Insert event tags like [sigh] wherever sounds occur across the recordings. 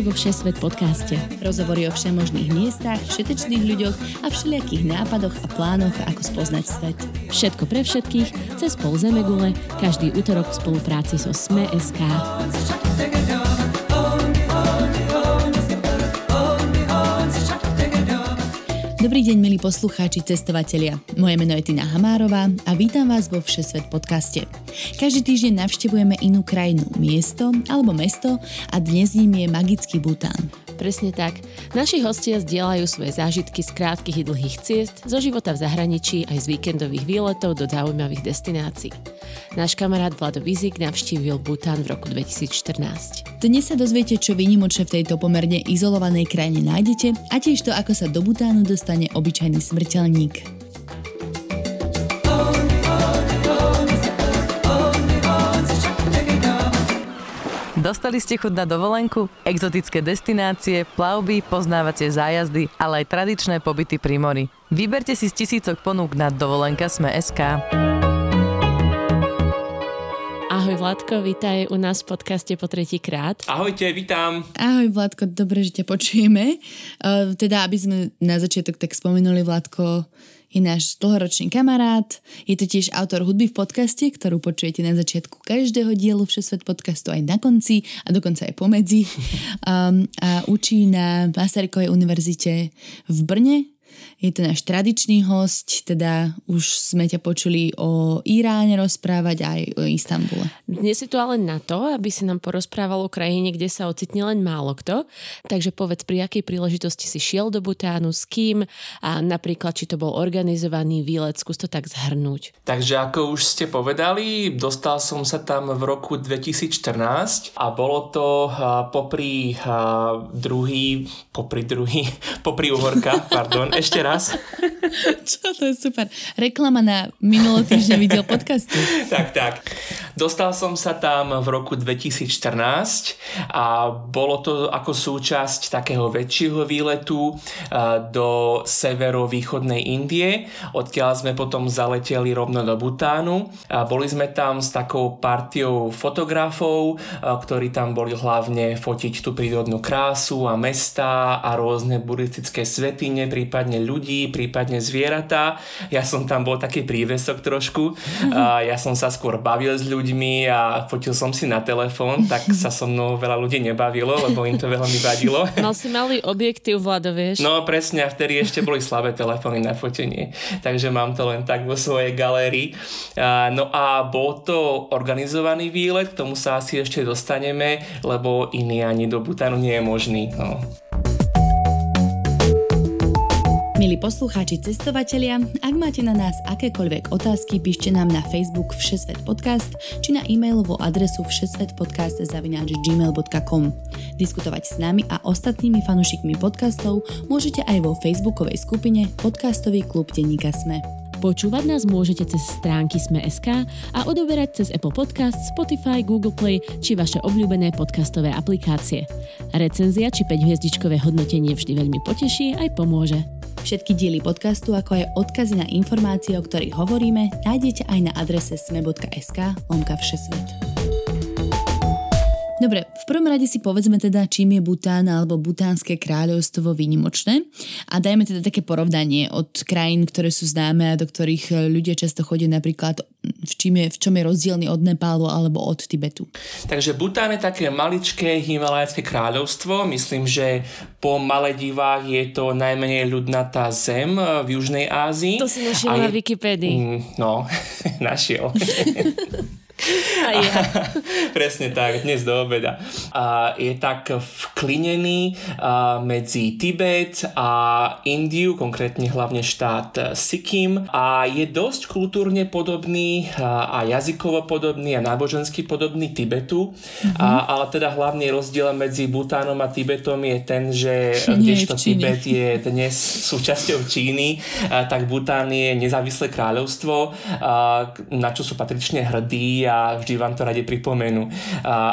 Vítajte vo Všesvet podcaste. Rozhovory o všemožných miestach, všetečných ľuďoch a všelijakých nápadoch a plánoch, ako spoznať svet. Všetko pre všetkých, cez pol Zemegule, každý útorok v spolupráci so Sme.sk. Dobrý deň, milí poslucháči, cestovatelia. Moje meno je Tina Hamárová a vítam vás vo Všesvet podcaste. Každý týždeň navštevujeme inú krajinu, miesto alebo mesto a dnes ním je magický Bután. Presne tak. Naši hostia zdieľajú svoje zážitky z krátkych i dlhých ciest, zo života v zahraničí aj z víkendových výletov do zaujímavých destinácií. Náš kamarát Vlado Vizik navštívil Bután v roku 2014. Dnes sa dozviete, čo vynimočné v tejto pomerne izolovanej krajine nájdete a tiež to, ako sa do Butánu dostane obyčajný smrteľník. Dostali ste chuť na dovolenku? Exotické destinácie, plavby, poznávacie zájazdy, ale aj tradičné pobyty pri mori. Vyberte si z tisícok ponúk na dovolenka Sme.sk. Ahoj Vládko, vítaj u nás v podcaste po tretíkrát. Ahojte, vítam. Ahoj Vládko, dobre, že ťa počujeme. Uh, teda, aby sme na začiatok tak spomenuli, Vládko, je náš dlhoročný kamarát, je to tiež autor hudby v podcaste, ktorú počujete na začiatku každého dielu Všesvet podcastu aj na konci a dokonca aj pomedzi. [laughs] Um, a učí na Masarykovej univerzite v Brne je to náš tradičný host, teda už sme ťa počuli o Iráne rozprávať aj o Istambule. Dnes je tu ale na to, aby si nám porozprával o krajine, kde sa ocitne len málo kto. Takže povedz, pri akej príležitosti si šiel do Butánu, s kým a napríklad, či to bol organizovaný výlet, skús to tak zhrnúť. Takže ako už ste povedali, dostal som sa tam v roku 2014 a bolo to popri druhý, popri druhý, [laughs] popri uhorka, pardon, ešte raz raz. [laughs] Čo, to je super. Reklama na minulý týždeň videl podcastu. tak, tak. Dostal som sa tam v roku 2014 a bolo to ako súčasť takého väčšieho výletu do severovýchodnej Indie, odkiaľ sme potom zaleteli rovno do Butánu. A boli sme tam s takou partiou fotografov, ktorí tam boli hlavne fotiť tú prírodnú krásu a mesta a rôzne buddhistické svetine, prípadne ľudí ľudí, prípadne zvieratá. Ja som tam bol taký prívesok trošku. [laughs] A ja som sa skôr bavil s ľuďmi a fotil som si na telefón, tak sa so mnou veľa ľudí nebavilo, lebo im to veľmi vadilo. [laughs] Mal si malý objektív, Vlado, vieš? No presne, a vtedy ešte boli slabé telefóny na fotenie. Takže mám to len tak vo svojej galérii. No a bol to organizovaný výlet, k tomu sa asi ešte dostaneme, lebo iný ani do Butanu nie je možný. No. Milí poslucháči, cestovatelia, ak máte na nás akékoľvek otázky, píšte nám na Facebook Všesvet podcast či na e-mailovú adresu všesvetpodcast.gmail.com Diskutovať s nami a ostatnými fanúšikmi podcastov môžete aj vo facebookovej skupine Podcastový klub Denníka Sme. Počúvať nás môžete cez stránky Sme.sk a odoberať cez Apple Podcast, Spotify, Google Play či vaše obľúbené podcastové aplikácie. Recenzia či 5-hviezdičkové hodnotenie vždy veľmi poteší aj pomôže. Všetky diely podcastu, ako aj odkazy na informácie, o ktorých hovoríme, nájdete aj na adrese sme.sk lomka všesvet. Dobre, v prvom rade si povedzme teda, čím je Bután alebo Butánske kráľovstvo výnimočné a dajme teda také porovnanie od krajín, ktoré sú známe a do ktorých e, ľudia často chodia napríklad v, čím je, v čom je rozdielny od Nepálu alebo od Tibetu. Takže Bután je také maličké himalajské kráľovstvo. Myslím, že po Maledivách je to najmenej ľudnatá zem e, v Južnej Ázii. To si našiel na Wikipédii. Mm, no, [laughs] našiel. [laughs] A ja. [laughs] Presne tak, dnes do obeda. A je tak vklinený medzi Tibet a Indiu, konkrétne hlavne štát Sikkim a je dosť kultúrne podobný a jazykovo podobný a nábožensky podobný Tibetu, mm-hmm. a, ale teda hlavný rozdiel medzi Butánom a Tibetom je ten, že kdežto Tibet je dnes súčasťou Číny, a, tak Bután je nezávislé kráľovstvo, a, na čo sú patrične hrdí a vždy vám to radi pripomenú.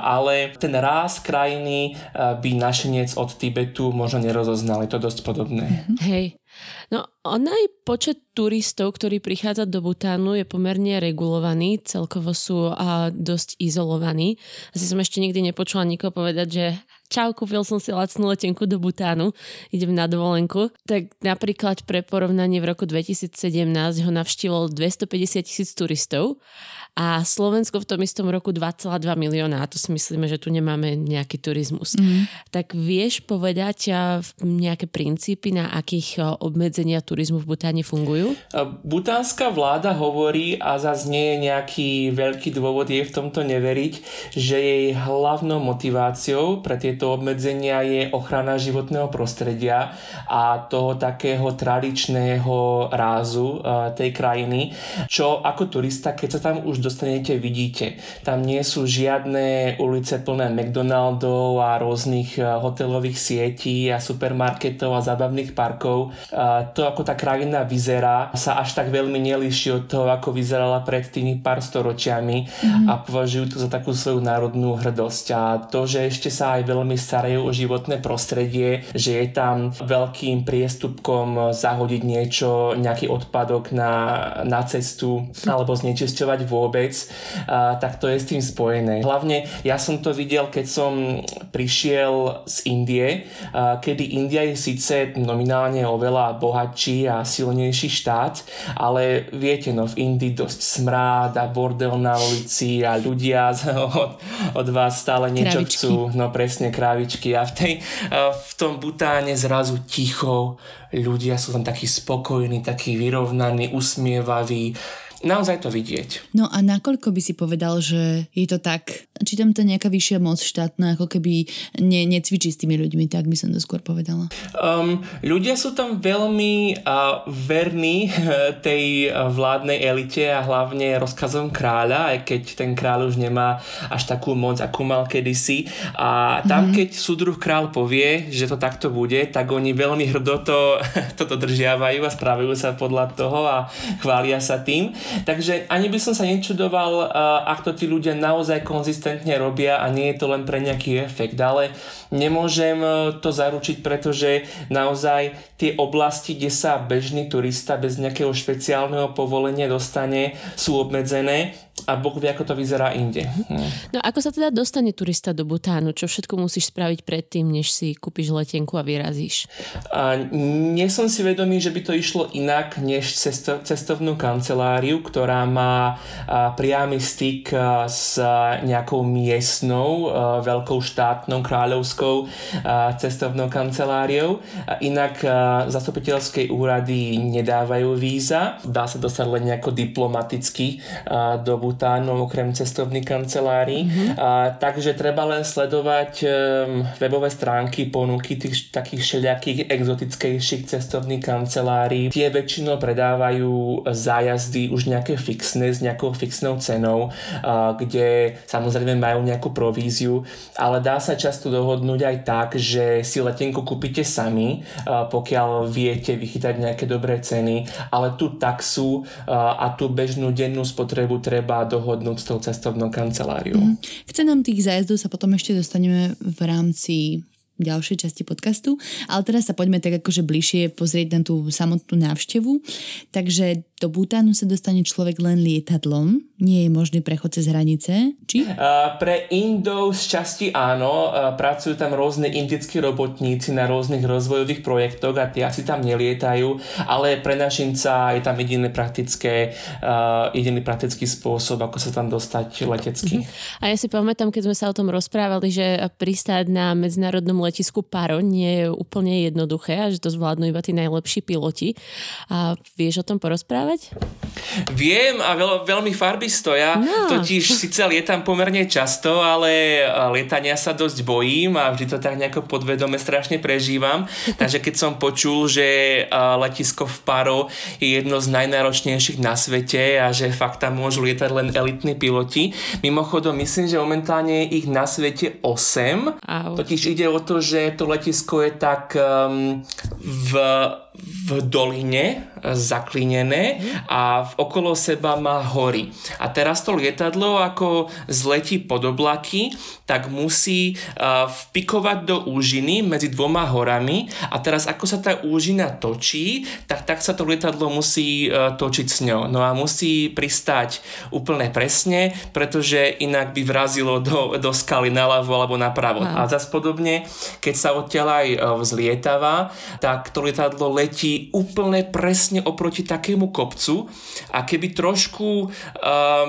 Ale ten ráz krajiny by našenec od Tibetu možno nerozoznal. Je to dosť podobné. Hej. No, on aj počet turistov, ktorí prichádza do Butánu je pomerne regulovaný, celkovo sú a, dosť izolovaní. Asi som ešte nikdy nepočula nikoho povedať, že čau, kúpil som si lacnú letenku do Butánu, idem na dovolenku. Tak napríklad pre porovnanie v roku 2017 ho navštívilo 250 tisíc turistov a Slovensko v tom istom roku 2,2 milióna a to si myslíme, že tu nemáme nejaký turizmus. Mm. Tak vieš povedať nejaké princípy, na akých obmedzenia turizmu v Butáne fungujú? Butánska vláda hovorí a zase nie je nejaký veľký dôvod jej v tomto neveriť, že jej hlavnou motiváciou pre tieto obmedzenia je ochrana životného prostredia a toho takého tradičného rázu tej krajiny, čo ako turista, keď sa tam už dostanete, vidíte. Tam nie sú žiadne ulice plné McDonaldov a rôznych eh, hotelových sietí a supermarketov a zábavných parkov. To, ako tá krajina vyzerá, sa až tak veľmi nelíši od toho, ako vyzerala pred tými pár storočiami mm-hmm. a považujú to za takú svoju národnú hrdosť. A to, že ešte sa aj veľmi starajú o životné prostredie, že je tam veľkým priestupkom zahodiť niečo, nejaký odpadok na, na cestu alebo znečisťovať vôbec vec, tak to je s tým spojené. Hlavne ja som to videl, keď som prišiel z Indie, kedy India je síce nominálne oveľa bohatší a silnejší štát, ale viete, no v Indii dosť smrád a bordel na ulici a ľudia od, od vás stále niečo krávičky. chcú. No presne, krávičky. A v, tej, v tom Butáne zrazu ticho, ľudia sú tam takí spokojní, takí vyrovnaní, usmievaví naozaj to vidieť. No a nakoľko by si povedal, že je to tak, či tam to nejaká vyššia moc štátna, ako keby ne, necvičí s tými ľuďmi, tak by som to skôr povedala. Um, ľudia sú tam veľmi uh, verní [laughs] tej vládnej elite a hlavne rozkazom kráľa, aj keď ten kráľ už nemá až takú moc, akú mal kedysi. A tam, mm-hmm. keď súdruh kráľ povie, že to takto bude, tak oni veľmi hrdo to, [laughs] to dodržiavajú a spravujú sa podľa toho a chvália sa tým. Takže ani by som sa nečudoval, ak to tí ľudia naozaj konzistentne robia a nie je to len pre nejaký efekt, ale nemôžem e, to zaručiť, pretože naozaj tie oblasti, kde sa bežný turista bez nejakého špeciálneho povolenia dostane, sú obmedzené a Boh vie, ako to vyzerá inde. Hm. No ako sa teda dostane turista do Butánu? Čo všetko musíš spraviť predtým, než si kúpiš letenku a vyrazíš? A nie som si vedomý, že by to išlo inak než cesto, cestovnú kanceláriu, ktorá má priamy styk s nejakou miestnou veľkou štátnou kráľovskou cestovnou kanceláriou. Inak a, zastupiteľské úrady nedávajú víza. Dá sa dostať len nejako diplomaticky do Butánu okrem cestovných kancelárií. Mm-hmm. A, takže treba len sledovať um, webové stránky, ponuky tých takých všelijakých exotickejších cestovných kancelárií. Tie väčšinou predávajú zájazdy už nejaké fixné s nejakou fixnou cenou, a, kde samozrejme majú nejakú províziu, ale dá sa často dohodnúť aj tak, že si letenku kúpite sami, a, pokiaľ viete vychytať nejaké dobré ceny, ale tú taxu a, a tú bežnú dennú spotrebu treba dohodnúť s tou cestovnou kanceláriou. Mm. Chce nám tých zájazdov sa potom ešte dostaneme v rámci ďalšej časti podcastu, ale teraz sa poďme tak akože bližšie pozrieť na tú samotnú návštevu. Takže do Butánu sa dostane človek len lietadlom, nie je možný prechod cez hranice, či? Uh, pre Indov z časti áno, uh, pracujú tam rôzne indickí robotníci na rôznych rozvojových projektoch a tie asi tam nelietajú, ale pre našinca je tam jediný, praktické, uh, jediný praktický spôsob, ako sa tam dostať letecky. Uh-huh. A ja si pamätám, keď sme sa o tom rozprávali, že pristáť na medzinárodnom letisku Paro nie je úplne jednoduché a že to zvládnu iba tí najlepší piloti. A vieš o tom porozprávať? Rozprávať? Viem a veľ, veľmi farbisto. Ja no. totiž síce lietam pomerne často, ale lietania sa dosť bojím a vždy to tak nejako podvedome strašne prežívam. [laughs] Takže keď som počul, že letisko v Paro je jedno z najnáročnejších na svete a že fakt tam môžu lietať len elitní piloti. Mimochodom, myslím, že momentálne je ich na svete 8. Au. Totiž ide o to, že to letisko je tak um, v v doline zaklínené a v okolo seba má hory. A teraz to lietadlo ako zletí pod oblaky, tak musí vpikovať do úžiny medzi dvoma horami a teraz ako sa tá úžina točí, tak, tak sa to lietadlo musí točiť s ňou. No a musí pristať úplne presne, pretože inak by vrazilo do, do skaly naľavo alebo napravo. A zase podobne, keď sa odtiaľ aj vzlietava, tak to lietadlo letí úplne presne oproti takému kopcu a keby trošku uh,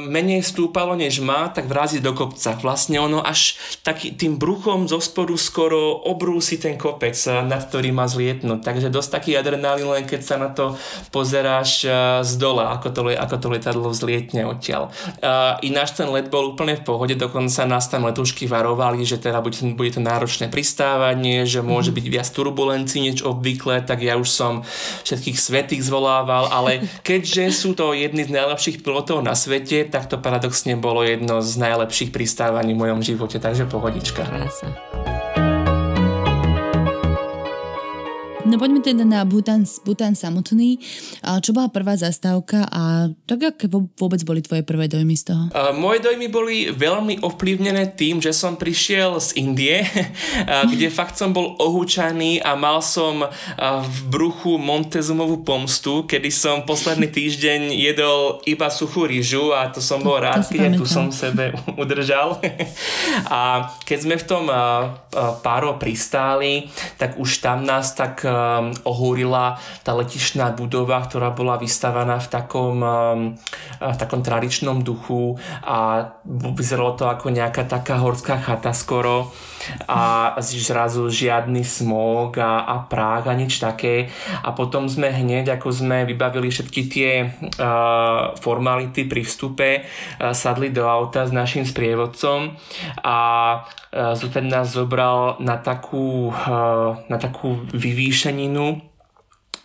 menej stúpalo než má, tak vrazí do kopca. Vlastne ono až taký, tým bruchom zo spodu skoro obrúsi ten kopec, nad ktorý má zlietnúť. Takže dosť taký adrenalín, len keď sa na to pozeráš uh, z dola, ako to, ako to lietadlo vzlietne odtiaľ. Uh, ináč ten let bol úplne v pohode, dokonca nás tam letušky varovali, že teda bude, bude to náročné pristávanie, že môže mhm. byť viac turbulencií než obvykle, tak ja už som všetkých svetých zvolával, ale keďže sú to jedni z najlepších pilotov na svete, tak to paradoxne bolo jedno z najlepších pristávaní v mojom živote, takže pohodička. Krása. No poďme teda na Bhutan, Bhutan samotný. Čo bola prvá zastávka a tak aké vôbec boli tvoje prvé dojmy z toho? Uh, moje dojmy boli veľmi ovplyvnené tým, že som prišiel z Indie, [laughs] kde fakt som bol ohúčaný a mal som v bruchu Montezumovú pomstu, kedy som posledný [laughs] týždeň jedol iba suchú rýžu a to som bol rád, keď tu som sebe [laughs] udržal. a keď sme v tom páro pristáli, tak už tam nás tak um, ohúrila tá letišná budova, ktorá bola vystavaná v takom, um, v takom tradičnom duchu a vyzeralo to ako nejaká taká horská chata skoro a zrazu žiadny smog a, a práh a nič také. A potom sme hneď, ako sme vybavili všetky tie uh, formality pri vstupe, uh, sadli do auta s našim sprievodcom a uh, Zuten nás zobral na takú, uh, na takú vyvýšeninu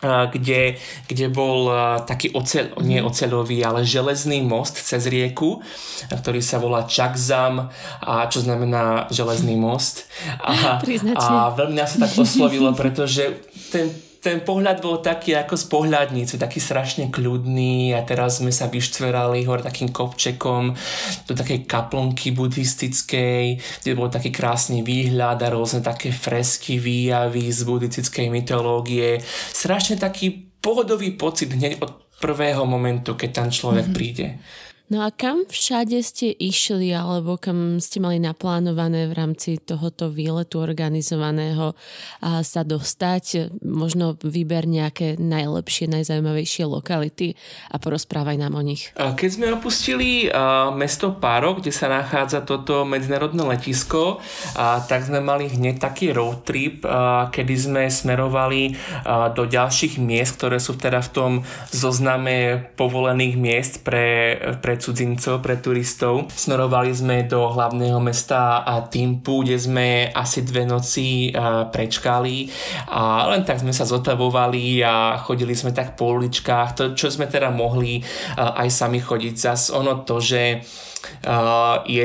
kde, kde bol taký oceľ, nie mhm. oceľový, ale železný most cez rieku, ktorý sa volá Čakzam, a čo znamená železný most. [laughs] A, a veľmi nás sa tak oslovilo, [laughs] pretože ten ten pohľad bol taký ako z pohľadnice, taký strašne kľudný a teraz sme sa vyštverali hore takým kopčekom do takej kaplnky buddhistickej, kde bol taký krásny výhľad a rôzne také fresky, výjavy z buddhistickej mytológie. Strašne taký pohodový pocit hneď od prvého momentu, keď tam človek mm-hmm. príde. No a kam všade ste išli alebo kam ste mali naplánované v rámci tohoto výletu organizovaného a sa dostať? Možno vyber nejaké najlepšie, najzaujímavejšie lokality a porozprávaj nám o nich. Keď sme opustili mesto Páro, kde sa nachádza toto medzinárodné letisko, tak sme mali hneď taký road trip, kedy sme smerovali do ďalších miest, ktoré sú teda v tom zozname povolených miest pre, pre pre cudzincov, pre turistov. Smerovali sme do hlavného mesta Timpu, kde sme asi dve noci prečkali a len tak sme sa zotavovali a chodili sme tak po uličkách, to čo sme teda mohli aj sami chodiť. Zas ono to, že je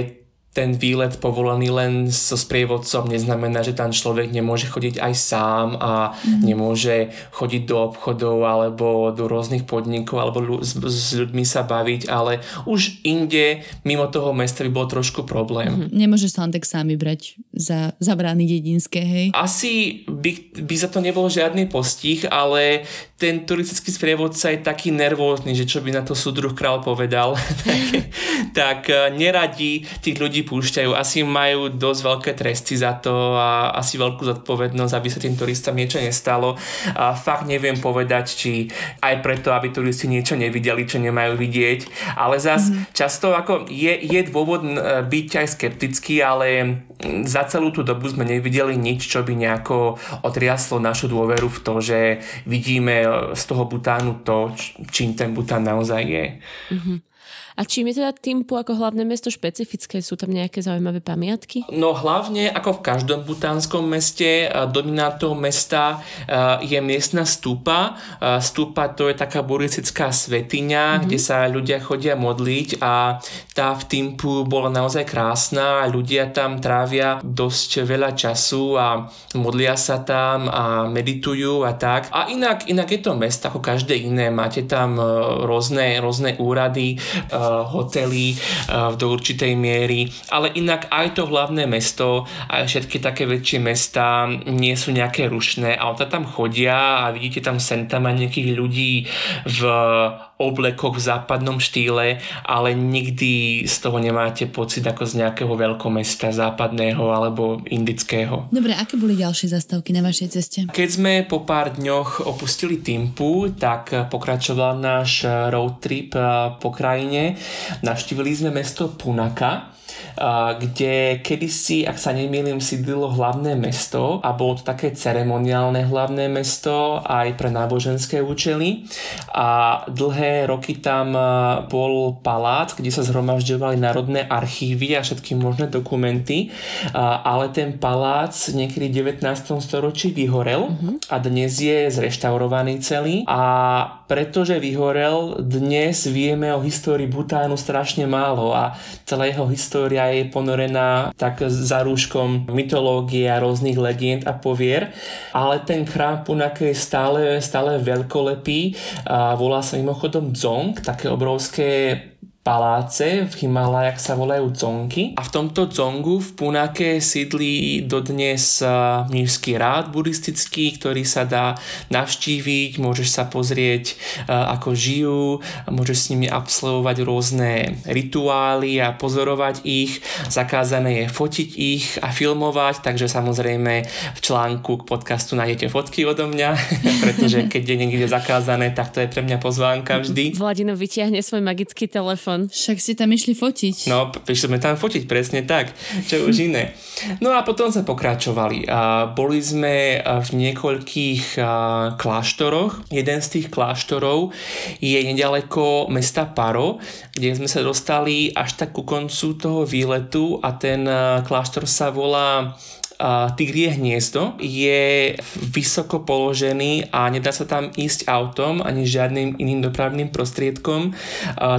ten výlet povolený len so sprievodcom neznamená, že tam človek nemôže chodiť aj sám a mm. nemôže chodiť do obchodov alebo do rôznych podnikov alebo s, s ľuďmi sa baviť, ale už inde mimo toho mesta by bol trošku problém. Mm. Nemôže sa len tak sám vybrať za, za brány dedinské, hej? Asi by, by za to nebol žiadny postih, ale ten turistický sprievodca je taký nervózny, že čo by na to súdruh král povedal, [laughs] tak, tak eh, neradí tých ľudí púšťajú. Asi majú dosť veľké tresty za to a asi veľkú zodpovednosť, aby sa tým turistom niečo nestalo. A fakt neviem povedať, či aj preto, aby turisti niečo nevideli, čo nemajú vidieť. Ale zas mm-hmm. často ako je, je dôvod byť aj skeptický, ale za celú tú dobu sme nevideli nič, čo by nejako otriaslo našu dôveru v to, že vidíme z toho Butánu to, čím ten Bután naozaj je. Mm-hmm. A čím je teda Timpu ako hlavné mesto špecifické? Sú tam nejaké zaujímavé pamiatky? No hlavne ako v každom butánskom meste, dominantou mesta je miestna stúpa. Stúpa to je taká buddhistická svetiňa, mm-hmm. kde sa ľudia chodia modliť a tá v Timpu bola naozaj krásna a ľudia tam trávia dosť veľa času a modlia sa tam a meditujú a tak. A inak, inak je to mesto ako každé iné. Máte tam e, rôzne, rôzne úrady, e, hotely eh, do určitej miery, ale inak aj to hlavné mesto, aj všetky také väčšie mesta nie sú nejaké rušné, auta tam chodia a vidíte tam sem tam nejakých ľudí v oblekoch v západnom štýle, ale nikdy z toho nemáte pocit ako z nejakého veľkomesta západného alebo indického. Dobre, aké boli ďalšie zastávky na vašej ceste? Keď sme po pár dňoch opustili Timpu, tak pokračoval náš road trip eh, po krajine. Navštívili sme mesto Punaka, kde kedysi, ak sa nemýlim, sídlilo hlavné mesto a bolo to také ceremoniálne hlavné mesto aj pre náboženské účely a dlhé roky tam bol palác, kde sa zhromažďovali národné archívy a všetky možné dokumenty, ale ten palác niekedy v 19. storočí vyhorel mm-hmm. a dnes je zreštaurovaný celý a pretože vyhorel, dnes vieme o histórii Butánu strašne málo a celá jeho história je ponorená tak za rúškom mytológie a rôznych legend a povier, ale ten chrám Punake je stále, stále veľkolepý a volá sa mimochodom Dzong, také obrovské paláce v Himalajach sa volajú dzonky a v tomto dzongu v Punake sídli dodnes mnížský rád buddhistický, ktorý sa dá navštíviť, môžeš sa pozrieť ako žijú, môžeš s nimi absolvovať rôzne rituály a pozorovať ich, zakázané je fotiť ich a filmovať, takže samozrejme v článku k podcastu nájdete fotky odo mňa, [laughs] pretože keď je niekde zakázané, tak to je pre mňa pozvánka vždy. Vladino vytiahne svoj magický telefon telefón. Však si tam išli fotiť. No, prišli sme tam fotiť, presne tak. Čo už iné. No a potom sme pokračovali. A boli sme v niekoľkých kláštoroch. Jeden z tých kláštorov je nedaleko mesta Paro, kde sme sa dostali až tak ku koncu toho výletu a ten kláštor sa volá Tigrie hniezdo je vysoko položený a nedá sa tam ísť autom ani žiadnym iným dopravným prostriedkom.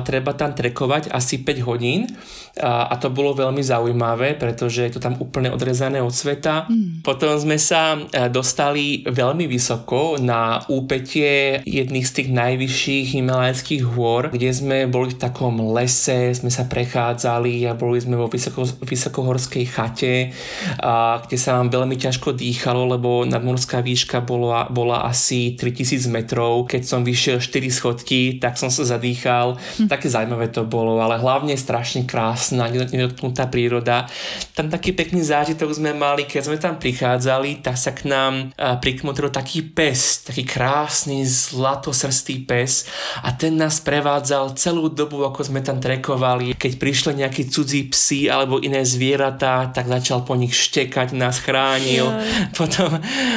Treba tam trekovať asi 5 hodín a to bolo veľmi zaujímavé, pretože je to tam úplne odrezané od sveta. Mm. Potom sme sa e, dostali veľmi vysoko na úpetie jedných z tých najvyšších himalajských hôr, kde sme boli v takom lese, sme sa prechádzali a boli sme vo vysoko, vysokohorskej chate, a, kde sa nám veľmi ťažko dýchalo, lebo nadmorská výška bola, bola asi 3000 metrov. Keď som vyšiel 4 schodky, tak som sa zadýchal. Mm. Také zaujímavé to bolo, ale hlavne strašne krásne krásna, nedotknutá príroda. Tam taký pekný zážitok sme mali, keď sme tam prichádzali, tak sa k nám prikmotril taký pes, taký krásny zlatosrstý pes a ten nás prevádzal celú dobu, ako sme tam trekovali. Keď prišli nejakí cudzí psi alebo iné zvieratá, tak začal po nich štekať, nás chránil. Yeah. [laughs] Potom,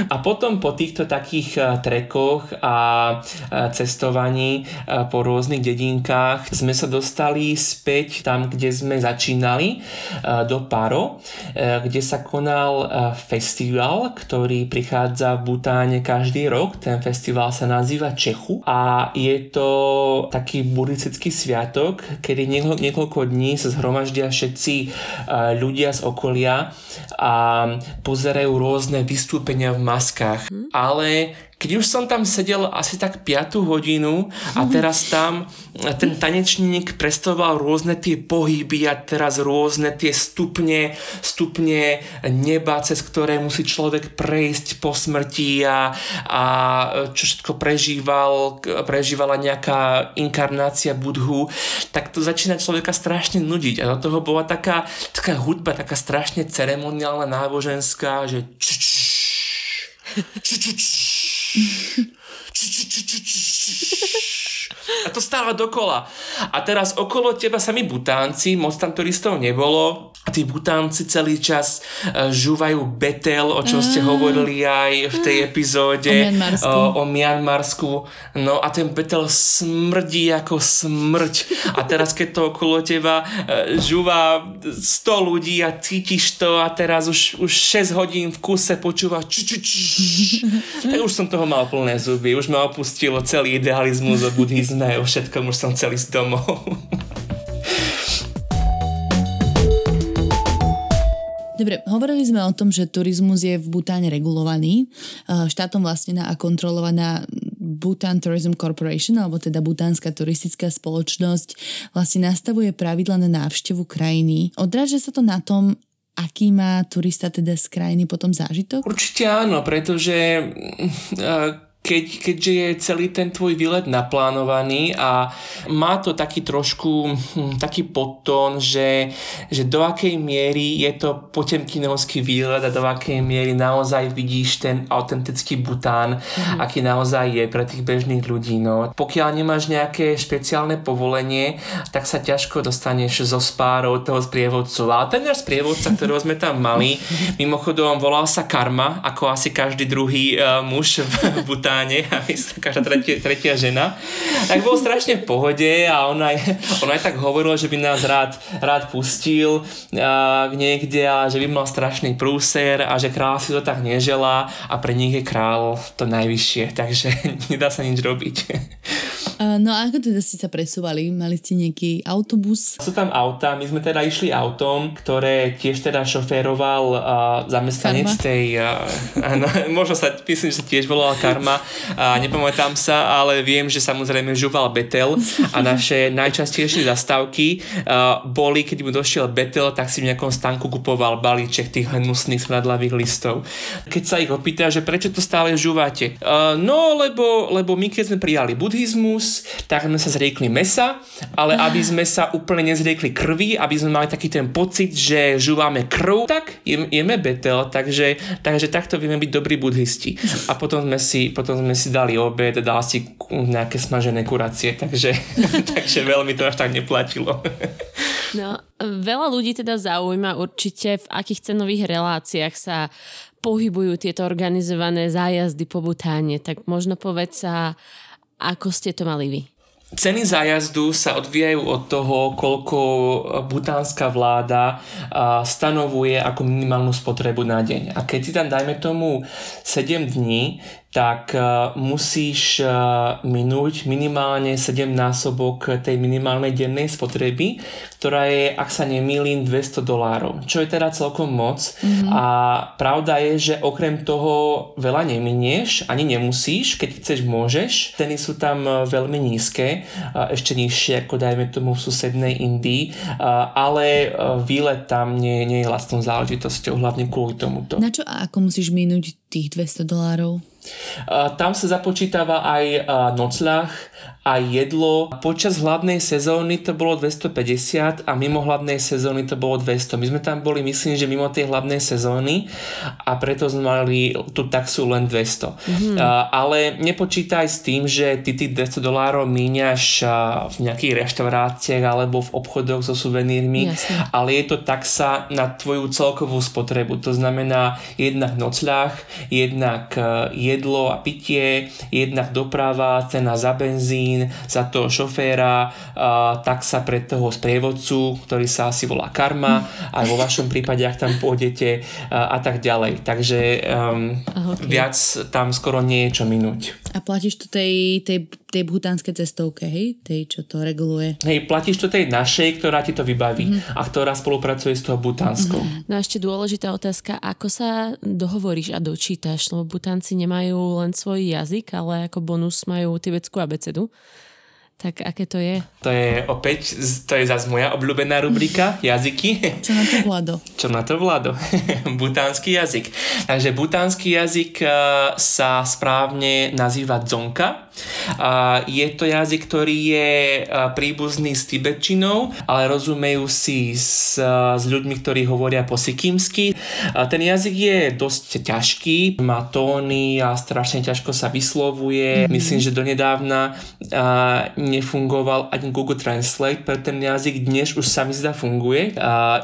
a potom po týchto takých trekoch a cestovaní po rôznych dedinkách sme sa dostali späť tam, kde sme sme začínali eh, do Paro, eh, kde sa konal eh, festival, ktorý prichádza v Butáne každý rok. Ten festival sa nazýva Čechu a je to taký buddhistický sviatok, kedy niekoľko dní sa zhromaždia všetci ľudia z okolia a pozerajú rôzne vystúpenia v maskách. Hmm. Ale keď už som tam sedel asi tak 5 hodinu a teraz tam ten tanečník predstavoval rôzne tie pohyby a teraz rôzne tie stupne, stupne neba, cez ktoré musí človek prejsť po smrti a, a čo všetko prežíval, prežívala nejaká inkarnácia budhu, tak to začína človeka strašne nudiť a do toho bola taká, taká hudba, taká strašne ceremoniálna, náboženská, že A to stále dokola. A teraz okolo teba sami butánci, moc tam turistov nebolo. Tí butánci celý čas uh, žúvajú betel, o čom ste hovorili aj v tej epizóde. O Mianmarsku. O, o Mianmarsku. No a ten betel smrdí ako smrť. A teraz keď to okolo teba uh, žúva 100 ľudí a cítiš to a teraz už, už 6 hodín v kuse počúva ču, ču, ču, tak už som toho mal plné zuby. Už ma opustilo celý idealizmus o buddhizme, o všetkom už som celý z domov. Dobre, hovorili sme o tom, že turizmus je v Butáne regulovaný. Eh, Štátom vlastnená a kontrolovaná Bhutan Tourism Corporation, alebo teda Butánska turistická spoločnosť, vlastne nastavuje pravidla na návštevu krajiny. Odráža sa to na tom, aký má turista teda z krajiny potom zážitok? Určite áno, pretože uh, keď, keďže je celý ten tvoj výlet naplánovaný a má to taký trošku hm, taký podtón, že, že do akej miery je to potemkinovský výlet a do akej miery naozaj vidíš ten autentický Bután, mm. aký naozaj je pre tých bežných ľudí. No. Pokiaľ nemáš nejaké špeciálne povolenie, tak sa ťažko dostaneš zo spárov toho sprievodcu. Ale ten náš sprievodca, ktorého sme tam mali, [laughs] mimochodom volal sa Karma, ako asi každý druhý uh, muž v Butáne Miláne a [laughs] každá tretia, tretia žena, tak bol strašne v pohode a on aj, [laughs] on aj tak hovoril, že by nás rád, rád pustil uh, niekde a že by mal strašný prúser a že král si to tak neželá a pre nich je král to najvyššie, takže [laughs] nedá sa nič robiť. Uh, no a ako teda ste sa presúvali? Mali ste nejaký autobus? Sú tam auta, my sme teda išli autom, ktoré tiež teda šoféroval uh, zamestnanec Karma. tej, uh, ano, [laughs] možno sa, myslím, že tiež volal Karma, a nepamätám sa, ale viem, že samozrejme žuval Betel a naše [laughs] najčastejšie zastávky uh, boli, keď mu došiel Betel, tak si v nejakom stanku kupoval balíček tých hnusných smradlavých listov. Keď sa ich opýta, že prečo to stále žúvate? Uh, no, lebo, lebo my keď sme prijali buddhizmus, tak sme sa zriekli mesa, ale aby sme sa úplne nezriekli krvi, aby sme mali taký ten pocit, že žúvame krv, tak jeme betel, takže, takže takto vieme byť dobrí buddhisti. A potom sme si, potom sme si dali obed, dal si nejaké smažené kuracie, takže, [laughs] takže veľmi to až tak neplatilo. [laughs] No, veľa ľudí teda zaujíma určite, v akých cenových reláciách sa pohybujú tieto organizované zájazdy po Butáne, tak možno povedz sa, ako ste to mali vy. Ceny zájazdu sa odvíjajú od toho, koľko butánska vláda stanovuje ako minimálnu spotrebu na deň. A keď si tam dajme tomu 7 dní, tak uh, musíš uh, minúť minimálne 7 násobok tej minimálnej dennej spotreby, ktorá je, ak sa nemýlim, 200 dolárov, čo je teda celkom moc. Mm-hmm. A pravda je, že okrem toho veľa neminieš, ani nemusíš, keď chceš, môžeš. Ceny sú tam uh, veľmi nízke, ešte nižšie ako dajme tomu v susednej Indii, ale výlet tam nie, nie je lacnou záležitosťou, hlavne kvôli tomuto. Na čo a ako musíš minúť tých 200 dolárov? Tam sa započítava aj nocľah, aj jedlo. Počas hlavnej sezóny to bolo 250 a mimo hlavnej sezóny to bolo 200. My sme tam boli, myslím, že mimo tej hlavnej sezóny a preto sme mali tú taxu len 200. Mm-hmm. Ale nepočítaj s tým, že ty tých 200 dolárov míňaš v nejakých reštauráciách alebo v obchodoch so suvenírmi, Jasne. ale je to taxa na tvoju celkovú spotrebu. To znamená jednak nocľah, jednak jedlo a pitie, jednak doprava, cena za benzín, za toho šoféra, tak sa pre toho sprievodcu, ktorý sa asi volá karma, aj vo vašom prípade, ak tam pôjdete a, a tak ďalej. Takže um, okay. viac tam skoro nie je čo minúť. A platíš to tej, tej, tej bhutánskej cestovke, hej? Tej, čo to reguluje? Hej, platíš to tej našej, ktorá ti to vybaví mm-hmm. a ktorá spolupracuje s toho butánskou. Mm-hmm. No a ešte dôležitá otázka, ako sa dohovoríš a dočítaš, lebo butánci nemajú len svoj jazyk, ale ako bonus majú tibetskú abecedu. Tak aké to je? To je opäť, to je zase moja obľúbená rubrika, jazyky. Čo na to vládo? [laughs] Čo na to vládo? [laughs] butánsky jazyk. Takže butánsky jazyk e, sa správne nazýva dzonka Je to jazyk, ktorý je príbuzný s tibetčinou, ale rozumejú si s, s ľuďmi, ktorí hovoria po sikímsky. Ten jazyk je dosť ťažký, má tóny a strašne ťažko sa vyslovuje. Mm-hmm. Myslím, že donedávna nefungoval ani Google Translate pre ten jazyk, dnes už sa mi zdá funguje.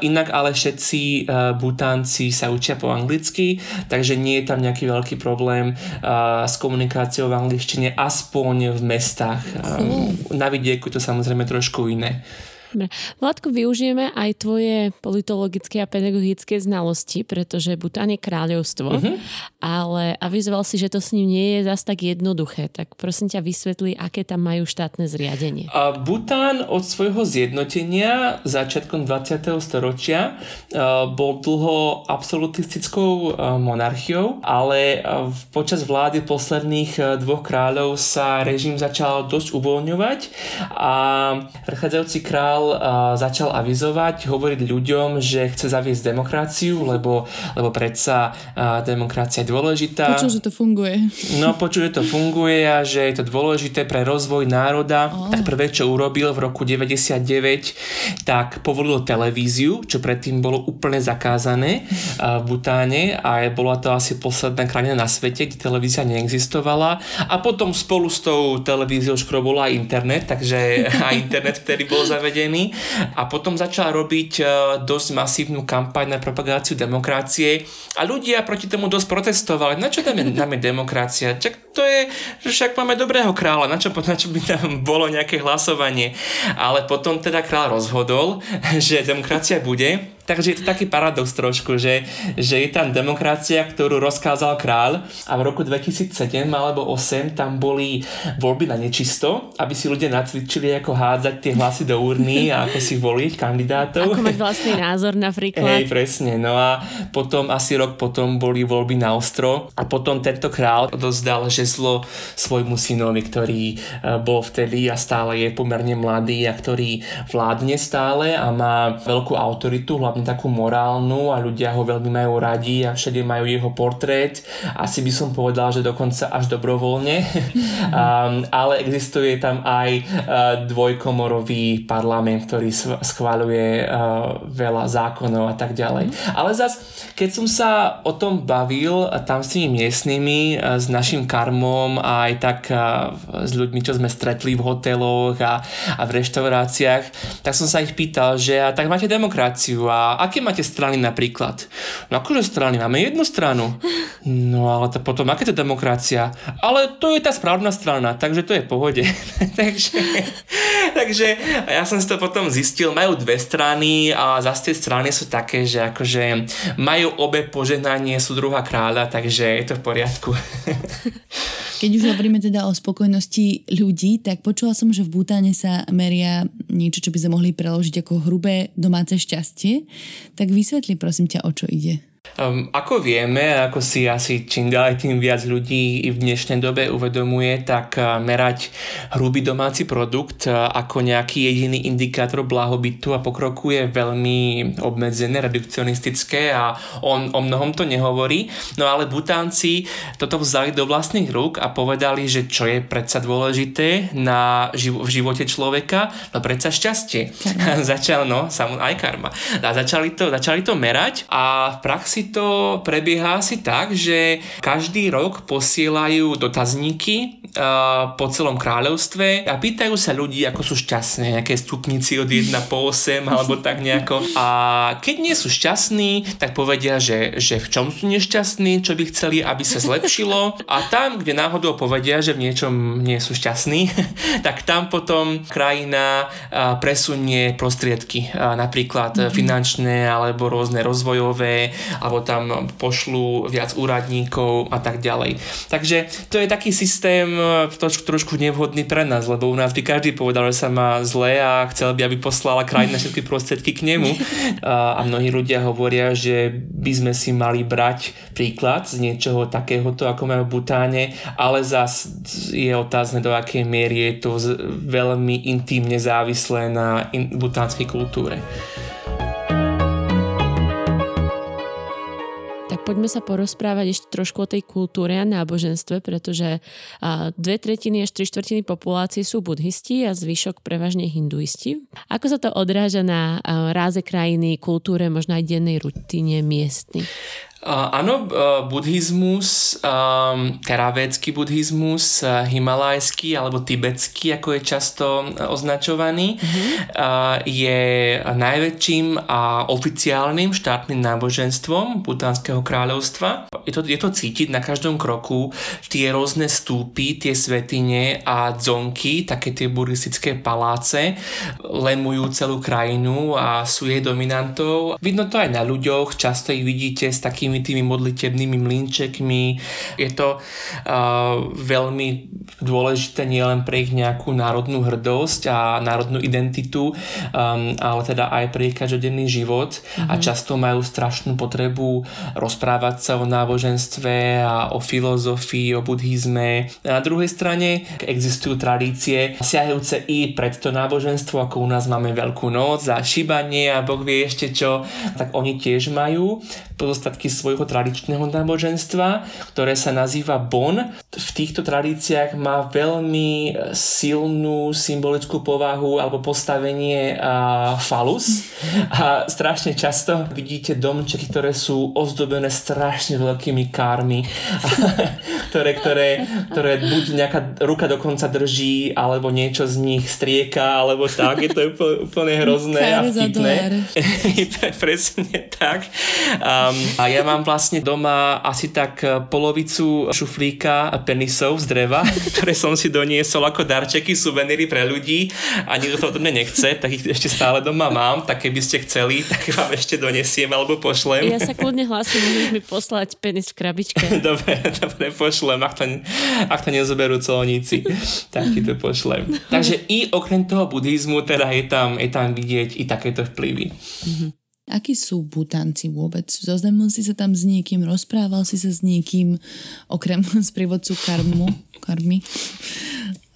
Inak ale všetci butánci sa učia po anglicky, takže nie je tam nejaký veľký problém s komunikáciou v angličtine, aspoň v mestách. Na vidieku to samozrejme trošku iné. Dobre. Vládko, využijeme aj tvoje politologické a pedagogické znalosti, pretože Bután je kráľovstvo, uh-huh. ale avizoval si, že to s ním nie je zas tak jednoduché. Tak prosím ťa vysvetli, aké tam majú štátne zriadenie. A Bután od svojho zjednotenia začiatkom 20. storočia bol dlho absolutistickou monarchiou, ale počas vlády posledných dvoch kráľov sa režim začal dosť uvoľňovať a prechádzajúci kráľ začal, uh, začal avizovať, hovoriť ľuďom, že chce zaviesť demokraciu, lebo, lebo predsa uh, demokracia je dôležitá. Počul, že to funguje. No, počul, že to funguje a že je to dôležité pre rozvoj národa. Oh. Tak prvé, čo urobil v roku 99, tak povolil televíziu, čo predtým bolo úplne zakázané uh, v Butáne a bola to asi posledná krajina na svete, kde televízia neexistovala. A potom spolu s tou televíziou škro bola aj internet, takže aj internet, ktorý bol zavedený odsúdený a potom začal robiť e, dosť masívnu kampaň na propagáciu demokracie a ľudia proti tomu dosť protestovali. Na čo tam je, tam je demokracia? Čak to je, že však máme dobrého kráľa, na čo, na čo by tam bolo nejaké hlasovanie? Ale potom teda kráľ rozhodol, že demokracia bude Takže je to taký paradox trošku, že, že je tam demokracia, ktorú rozkázal kráľ a v roku 2007 alebo 2008 tam boli voľby na nečisto, aby si ľudia nacvičili, ako hádzať tie hlasy do urny a ako si voliť kandidátov. Ako mať vlastný názor napríklad. Hej, presne. No a potom asi rok potom boli voľby na ostro a potom tento král odozdal žezlo svojmu synovi, ktorý e, bol vtedy a stále je pomerne mladý a ktorý vládne stále a má veľkú autoritu, hlavne takú morálnu a ľudia ho veľmi majú radi a všade majú jeho portrét. Asi by som povedal, že dokonca až dobrovoľne. [laughs] um, ale existuje tam aj uh, dvojkomorový parlament, ktorý schváľuje uh, veľa zákonov a tak ďalej. Ale zas, keď som sa o tom bavil tam s tými miestnymi, uh, s našim karmom a aj tak uh, s ľuďmi, čo sme stretli v hoteloch a, a v reštauráciách, tak som sa ich pýtal, že a tak máte demokraciu a aké máte strany napríklad? No akože strany? Máme jednu stranu. No ale to potom, aké to demokracia? Ale to je tá správna strana, takže to je v pohode. [laughs] takže, takže ja som si to potom zistil, majú dve strany a zase tie strany sú také, že akože majú obe požehnanie sú druhá kráľa, takže je to v poriadku. [laughs] Keď už hovoríme teda o spokojnosti ľudí, tak počula som, že v Bútane sa meria niečo, čo by sme mohli preložiť ako hrubé domáce šťastie. Tak vysvetli prosím ťa, o čo ide. Um, ako vieme, ako si asi čím ďalej tým viac ľudí v dnešnej dobe uvedomuje, tak uh, merať hrubý domáci produkt uh, ako nejaký jediný indikátor blahobytu a pokroku je veľmi obmedzené, redukcionistické a on o mnohom to nehovorí. No ale Butánci toto vzali do vlastných rúk a povedali, že čo je predsa dôležité na živ- v živote človeka, no predsa šťastie. [laughs] Začal, no, sam, aj karma. A začali to, začali to merať a v praxi praxi to prebieha asi tak, že každý rok posielajú dotazníky uh, po celom kráľovstve a pýtajú sa ľudí, ako sú šťastné, nejaké stupnici od 1 po 8 alebo tak nejako. A keď nie sú šťastní, tak povedia, že, že v čom sú nešťastní, čo by chceli, aby sa zlepšilo. A tam, kde náhodou povedia, že v niečom nie sú šťastní, [laughs] tak tam potom krajina uh, presunie prostriedky, uh, napríklad mm-hmm. finančné alebo rôzne rozvojové alebo tam pošlú viac úradníkov a tak ďalej. Takže to je taký systém e, trošku, trošku nevhodný pre nás, lebo u nás by každý povedal, že sa má zle a chcel by, aby poslala krajina všetky prostriedky k nemu. [laughs] A, a mnohí ľudia hovoria, že by sme si mali brať príklad z niečoho takéhoto, ako majú v Butáne, ale zas je otázne, do akej miery je to veľmi intímne závislé na in- butánskej kultúre. Poďme sa porozprávať ešte trošku o tej kultúre a náboženstve, pretože dve tretiny až tri štvrtiny populácie sú budhisti a zvyšok prevažne hinduisti. Ako sa to odráža na ráze krajiny, kultúre, možno aj dennej rutine miestnych? Uh, áno, uh, buddhizmus, um, teravécky buddhizmus, uh, himalajský alebo tibetský, ako je často označovaný, uh, je najväčším a oficiálnym štátnym náboženstvom Butánskeho kráľovstva. Je to, je to cítiť na každom kroku, tie rôzne stúpy, tie svetine a dzonky, také tie buddhistické paláce, lemujú celú krajinu a sú jej dominantou. Vidno to aj na ľuďoch, často ich vidíte s takým takými tými modlitebnými mlinčekmi. Je to uh, veľmi dôležité nielen pre ich nejakú národnú hrdosť a národnú identitu, um, ale teda aj pre ich každodenný život mm-hmm. a mhm. často majú strašnú potrebu rozprávať sa o náboženstve a o filozofii, o buddhizme. Na druhej strane existujú tradície siahajúce i pred to náboženstvo, ako u nás máme Veľkú noc a šibanie a Boh vie ešte čo, tak oni tiež majú pozostatky svojho tradičného náboženstva, ktoré sa nazýva Bon. V týchto tradíciách má veľmi silnú symbolickú povahu alebo postavenie a falus [laughs] a strašne často vidíte domčeky, ktoré sú ozdobené strašne veľkými kármi, [laughs] ktoré, ktoré, ktoré buď nejaká ruka dokonca drží, alebo niečo z nich strieka, alebo tak, je to úplne hrozné a vtipné. [laughs] Presne tak. Um, a ja mám vlastne doma asi tak e, polovicu šuflíka penisov z dreva, [laughs] ktoré som si doniesol ako darčeky, suveníry pre ľudí a nikto to od mňa nechce, tak ich ešte stále doma mám, tak keby ste chceli, [laughs] tak vám ešte donesiem alebo pošlem. Ja sa kľudne hlasím, môžeš mi poslať penis v krabičke. [laughs] dobre, dobre, pošlem, ak to, ak to nezoberú colníci, tak ti to pošlem. Takže i okrem toho buddhizmu teda je tam, je tam vidieť i takéto vplyvy. Mm-hmm. Akí sú butanci vôbec? Zoznamil si sa tam s niekým, rozprával si sa s niekým, okrem [laughs] sprievodcu karmu, karmy,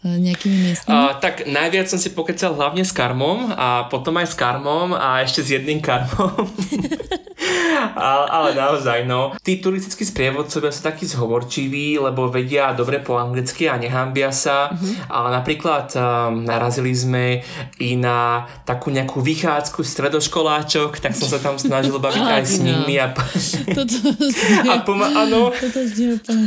nejakými miestami? Uh, tak najviac som si pokecal hlavne s karmom a potom aj s karmom a ešte s jedným karmom. [laughs] ale, ale naozaj, no. Tí turistickí sprievodcovia sú takí zhovorčiví, lebo vedia dobre po anglicky a nehambia sa, mm-hmm. ale napríklad um, narazili sme i na takú nejakú vychádzku stredoškoláčok, tak som sa tam snažil baviť aj s nimi a, Toto [laughs] a poma-. Toto úplne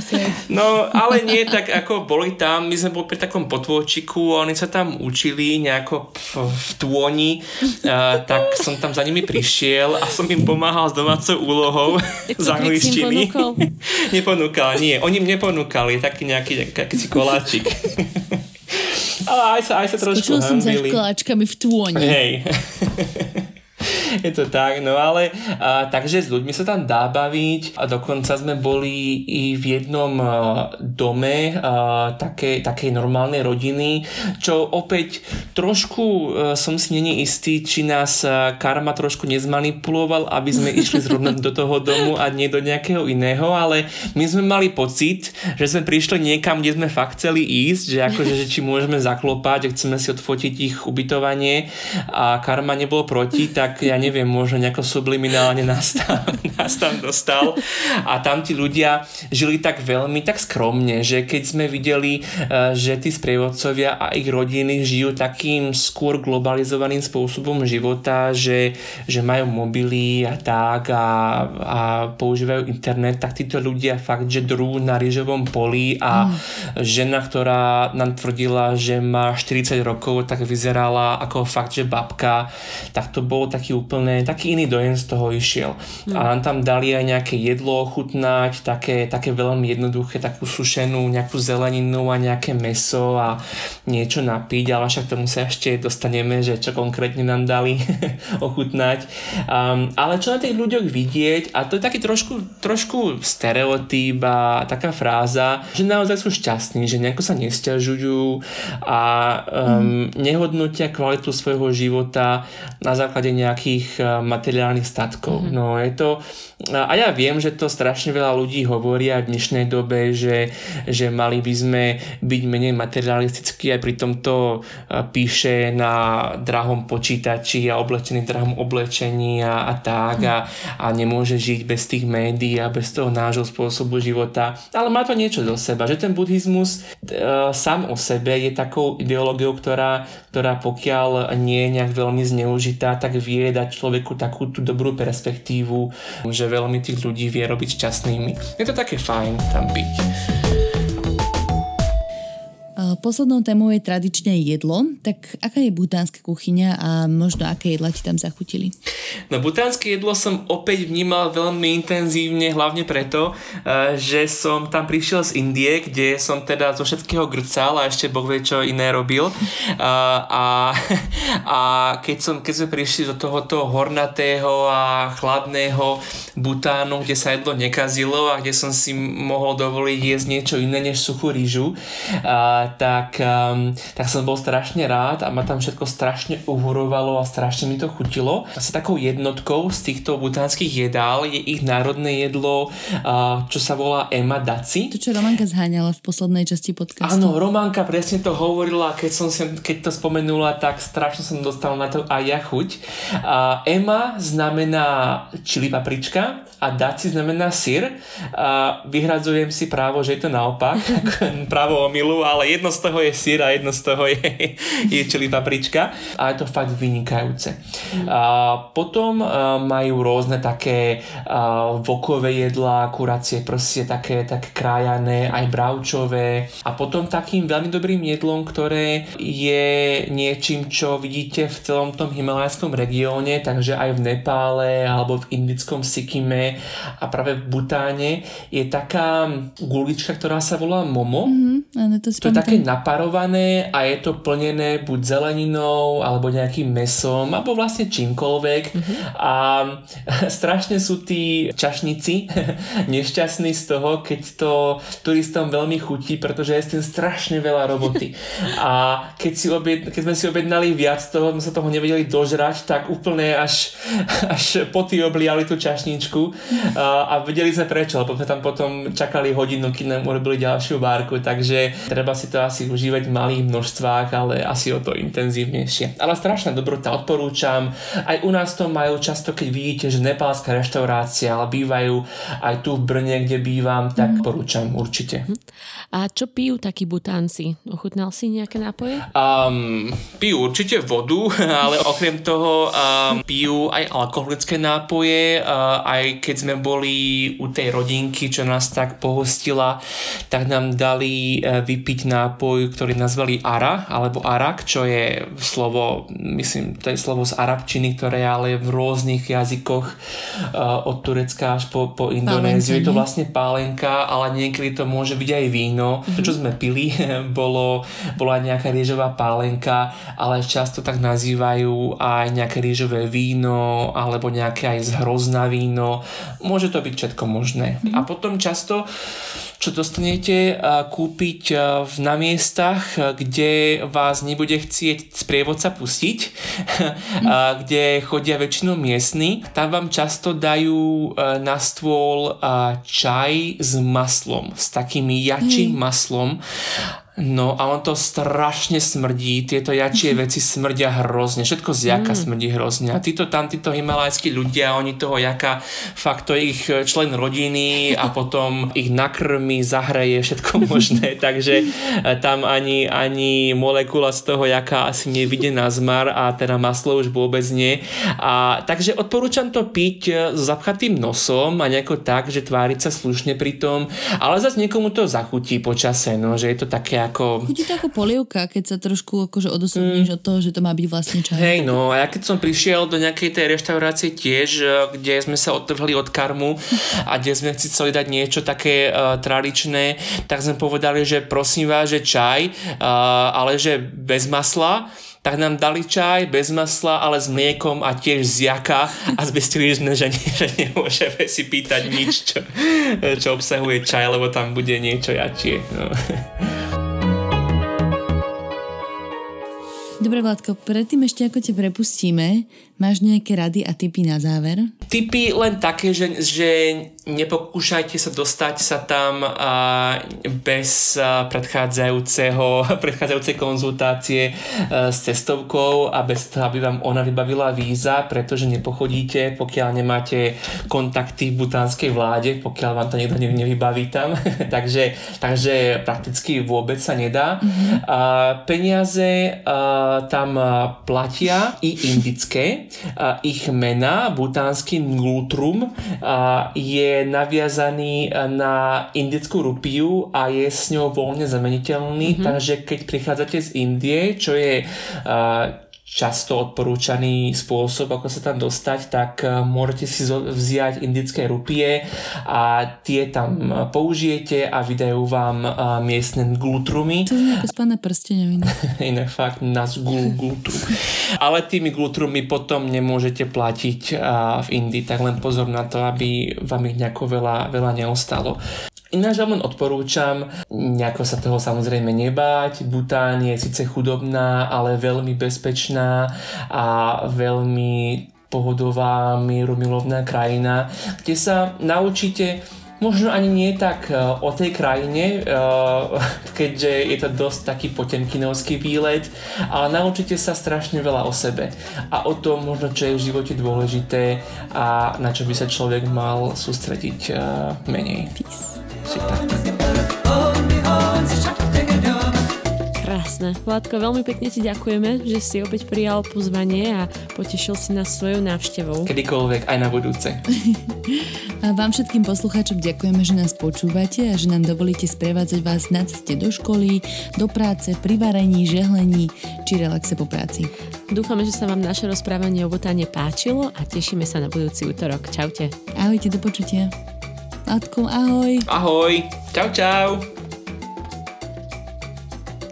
No, ale nie tak, ako boli tam, my sme boli pri takom potôčiku, oni sa tam učili nejako v, v tôni, uh, tak som tam za nimi prišiel a som im pomáhal s domácou domácou úlohou [laughs] z angličtiny. [laughs] Neponúkal, nie. Oni mne ponúkali taký nejaký akýsi koláčik. [laughs] Ale aj sa, aj sa trošku Skočil som za koláčkami v tôni. Hej. [laughs] je to tak, no ale a, takže s ľuďmi sa tam dá baviť a dokonca sme boli i v jednom a, dome a, také, normálnej rodiny, čo opäť trošku a, som si není istý, či nás a, karma trošku nezmanipuloval, aby sme išli zrovna do toho domu a nie do nejakého iného, ale my sme mali pocit, že sme prišli niekam, kde sme fakt chceli ísť, že akože, že či môžeme zaklopať, chceme si odfotiť ich ubytovanie a karma nebolo proti, tak ja neviem, možno nejako subliminálne nás tam, nás tam dostal a tam tí ľudia žili tak veľmi, tak skromne, že keď sme videli, eh, že tí sprievodcovia a ich rodiny žijú takým skôr globalizovaným spôsobom života, že, že majú mobily a tak a, a používajú internet, tak títo ľudia fakt, že drú na rýžovom poli a mm. žena, ktorá nám tvrdila, že má 40 rokov, tak vyzerala ako fakt, že babka, tak to bol taký úplne, taký iný dojem z toho išiel. Mm. A nám tam dali aj nejaké jedlo ochutnať, také, také veľmi jednoduché, takú sušenú nejakú zeleninu a nejaké meso a niečo napiť, ale však tomu sa ešte dostaneme, že čo konkrétne nám dali [laughs] ochutnať. Um, ale čo na tých ľuďoch vidieť, a to je taký trošku, trošku stereotyp a taká fráza, že naozaj sú šťastní, že nejako sa nestiažujú a um, mm. nehodnotia kvalitu svojho života na základe nejakých tých materiálnych statkov. Mm-hmm. No je to, a ja viem, že to strašne veľa ľudí hovoria v dnešnej dobe, že, že mali by sme byť menej materialistickí aj pri tomto píše na drahom počítači a oblečený drahom oblečení a, a tak a, a nemôže žiť bez tých médií a bez toho nášho spôsobu života. Ale má to niečo do seba, že ten buddhizmus e, sám o sebe je takou ideológiou, ktorá, ktorá pokiaľ nie je nejak veľmi zneužitá, tak vie dať človeku takú tú dobrú perspektívu, že veľmi tých ľudí vie robiť šťastnými. Je to také fajn tam byť. Poslednou témou je tradične jedlo, tak aká je butánska kuchyňa a možno aké jedla ti tam zachutili? No butánske jedlo som opäť vnímal veľmi intenzívne, hlavne preto, e, že som tam prišiel z Indie, kde som teda zo všetkého grcal a ešte boh vie čo iné robil. A, a, [laughs] a keď, som, keď sme prišli do tohoto hornatého a chladného Butánu, kde sa jedlo nekazilo a kde som si mohol dovoliť jesť niečo iné než suchú rýžu, a, tak, um, tak som bol strašne rád a ma tam všetko strašne uhurovalo a strašne mi to chutilo. Asi takou jednotkou z týchto butánskych jedál je ich národné jedlo, uh, čo sa volá Ema Daci. To, čo Romanka zháňala v poslednej časti podcastu. Áno, Romanka presne to hovorila, keď som sem, keď to spomenula, tak strašne som dostal na to aj ja chuť. Uh, Ema znamená čili paprička a Daci znamená syr. A vyhradzujem si právo, že je to naopak, [laughs] právo omilu, ale jedno z toho je sír a jedno z toho je, [laughs] je čili paprička a je to fakt vynikajúce. A potom majú rôzne také vokové jedlá, kuracie prsie, také, také krájané, aj bravčové a potom takým veľmi dobrým jedlom, ktoré je niečím, čo vidíte v celom tom himalajskom regióne, takže aj v Nepále alebo v indickom Sikime a práve v Butáne je taká gulička, ktorá sa volá momo. Mm-hmm, to, to je také naparované a je to plnené buď zeleninou alebo nejakým mesom alebo vlastne čímkoľvek mm-hmm. a [laughs] strašne sú tí čašníci [laughs] nešťastní z toho, keď to turistom veľmi chutí, pretože je s tým strašne veľa roboty. [laughs] A keď, si objed, keď sme si objednali viac toho, sme sa toho nevedeli dožrať, tak úplne až, až poty obliali tú čašničku a, a vedeli sme prečo, lebo sme tam potom čakali hodinu, keď nám urobili ďalšiu bárku, takže treba si to asi užívať v malých množstvách, ale asi o to intenzívnejšie. Ale strašná dobrota, odporúčam. Aj u nás to majú často, keď vidíte, že nepálska reštaurácia, ale bývajú aj tu v Brne, kde bývam, tak mm. porúčam určite. Mhm. A čo pijú takí butánci? Ochutnal si nejaké nápoje? Um, pijú určite vodu, [laughs] ale okrem toho um, pijú aj alkoholické nápoje. Uh, aj keď sme boli u tej rodinky, čo nás tak pohostila, tak nám dali uh, vypiť nápoj, ktorý nazvali Ara, alebo Arak, čo je slovo, myslím, to je slovo z arabčiny, ktoré je ale v rôznych jazykoch uh, od Turecka až po, po Indonéziu. Je to vlastne pálenka, ale niekedy to môže byť aj víno víno. Mm-hmm. To, čo sme pili, [laughs] bolo, bola nejaká riežová pálenka, ale často tak nazývajú aj nejaké riežové víno alebo nejaké aj zhrozná víno. Môže to byť všetko možné. Mm-hmm. A potom často čo dostanete kúpiť na miestach, kde vás nebude chcieť sprievodca pustiť, [laughs] kde chodia väčšinou miestni. Tam vám často dajú na stôl čaj s maslom, s takým jačím maslom No a on to strašne smrdí, tieto jačie [laughs] veci smrdia hrozne, všetko z jaka mm. smrdí hrozne. A títo tam, títo himalajskí ľudia, oni toho jaka, fakt to je ich člen rodiny a [laughs] potom ich nakrmi, zahreje, všetko [laughs] možné, takže e, tam ani, ani molekula z toho jaka asi nevidie na zmar a teda maslo už vôbec nie. A, takže odporúčam to piť e, s zapchatým nosom a nejako tak, že tváriť sa slušne pri tom, ale zase niekomu to zachutí počase, no, že je to také ako... Chutí to ako polievka, keď sa trošku akože odosobníš mm. od toho, že to má byť vlastne čaj. Hej, no a ja keď som prišiel do nejakej tej reštaurácie tiež, e, kde sme sa odtrhli od karmu a kde sme chceli dať niečo také uh, tradičné, tak sme povedali, že prosím vás, že čaj, uh, ale že bez masla tak nám dali čaj bez masla, ale s mliekom a tiež z jaka a zbestili sme, že, nie, že nemôžeme si pýtať nič, čo, čo obsahuje čaj, lebo tam bude niečo jačie. No. Dobre, Vládko, predtým ešte ako te prepustíme, máš nejaké rady a tipy na záver? Tipy len také, že, že nepokúšajte sa dostať sa tam a, bez a, predchádzajúceho, [laughs] predchádzajúcej konzultácie a, s cestovkou a bez toho, aby vám ona vybavila víza, pretože nepochodíte, pokiaľ nemáte kontakty v butánskej vláde, pokiaľ vám to niekto nevybaví tam. [laughs] takže, takže prakticky vôbec sa nedá. Mm-hmm. A, peniaze a, tam platia i indické. Ich mena, butánsky Ngultrum, je naviazaný na indickú rupiu a je s ňou voľne zameniteľný, mm-hmm. takže keď prichádzate z Indie, čo je často odporúčaný spôsob, ako sa tam dostať, tak eh, môžete si vziať indické rupie a tie tam eh, použijete a vydajú vám eh, miestne glutrumy. To je ako z pána prsteneviny. [laughs] Iné fakt, nás gul, glutrum. Ale tými glutrumy potom nemôžete platiť v Indii, tak len pozor na to, aby vám ich nejako veľa, veľa neostalo. Ináč vám len odporúčam nejako sa toho samozrejme nebáť. Bután je síce chudobná, ale veľmi bezpečná a veľmi pohodová, mierumilovná krajina, kde sa naučíte možno ani nie tak e, o tej krajine, e, [laughs] keďže je to dosť taký potemkinovský výlet, ale naučíte sa strašne veľa o sebe a o tom možno, čo je v živote dôležité a na čo by sa človek mal sústrediť e, menej. Peace. Krásne. Vládko, veľmi pekne ti ďakujeme, že si opäť prijal pozvanie a potešil si nás svojou návštevou. Kedykoľvek, aj na budúce. [laughs] a vám všetkým poslucháčom ďakujeme, že nás počúvate a že nám dovolíte sprevádzať vás na ceste do školy, do práce, pri varení, žehlení či relaxe po práci. Dúfame, že sa vám naše rozprávanie o botáne páčilo a tešíme sa na budúci útorok. Čaute. Ahojte, do počutia. Látko, ahoj. Ahoj. Čau, čau.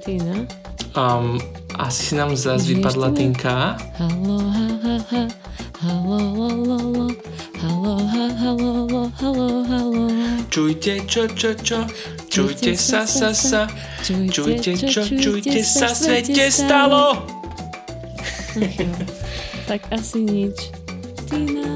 Tina? Um, asi si nám zase vypadla Tinka. Halo, ha, ha, ha. Halo, lo, lo, lo. Halo, ha, halo, lo, halo, halo. Čujte, čo, čo, čo. Čujte sa, sa, sa. Čujte, čo, čujte sa, svete stalo. tak asi nič. Tina.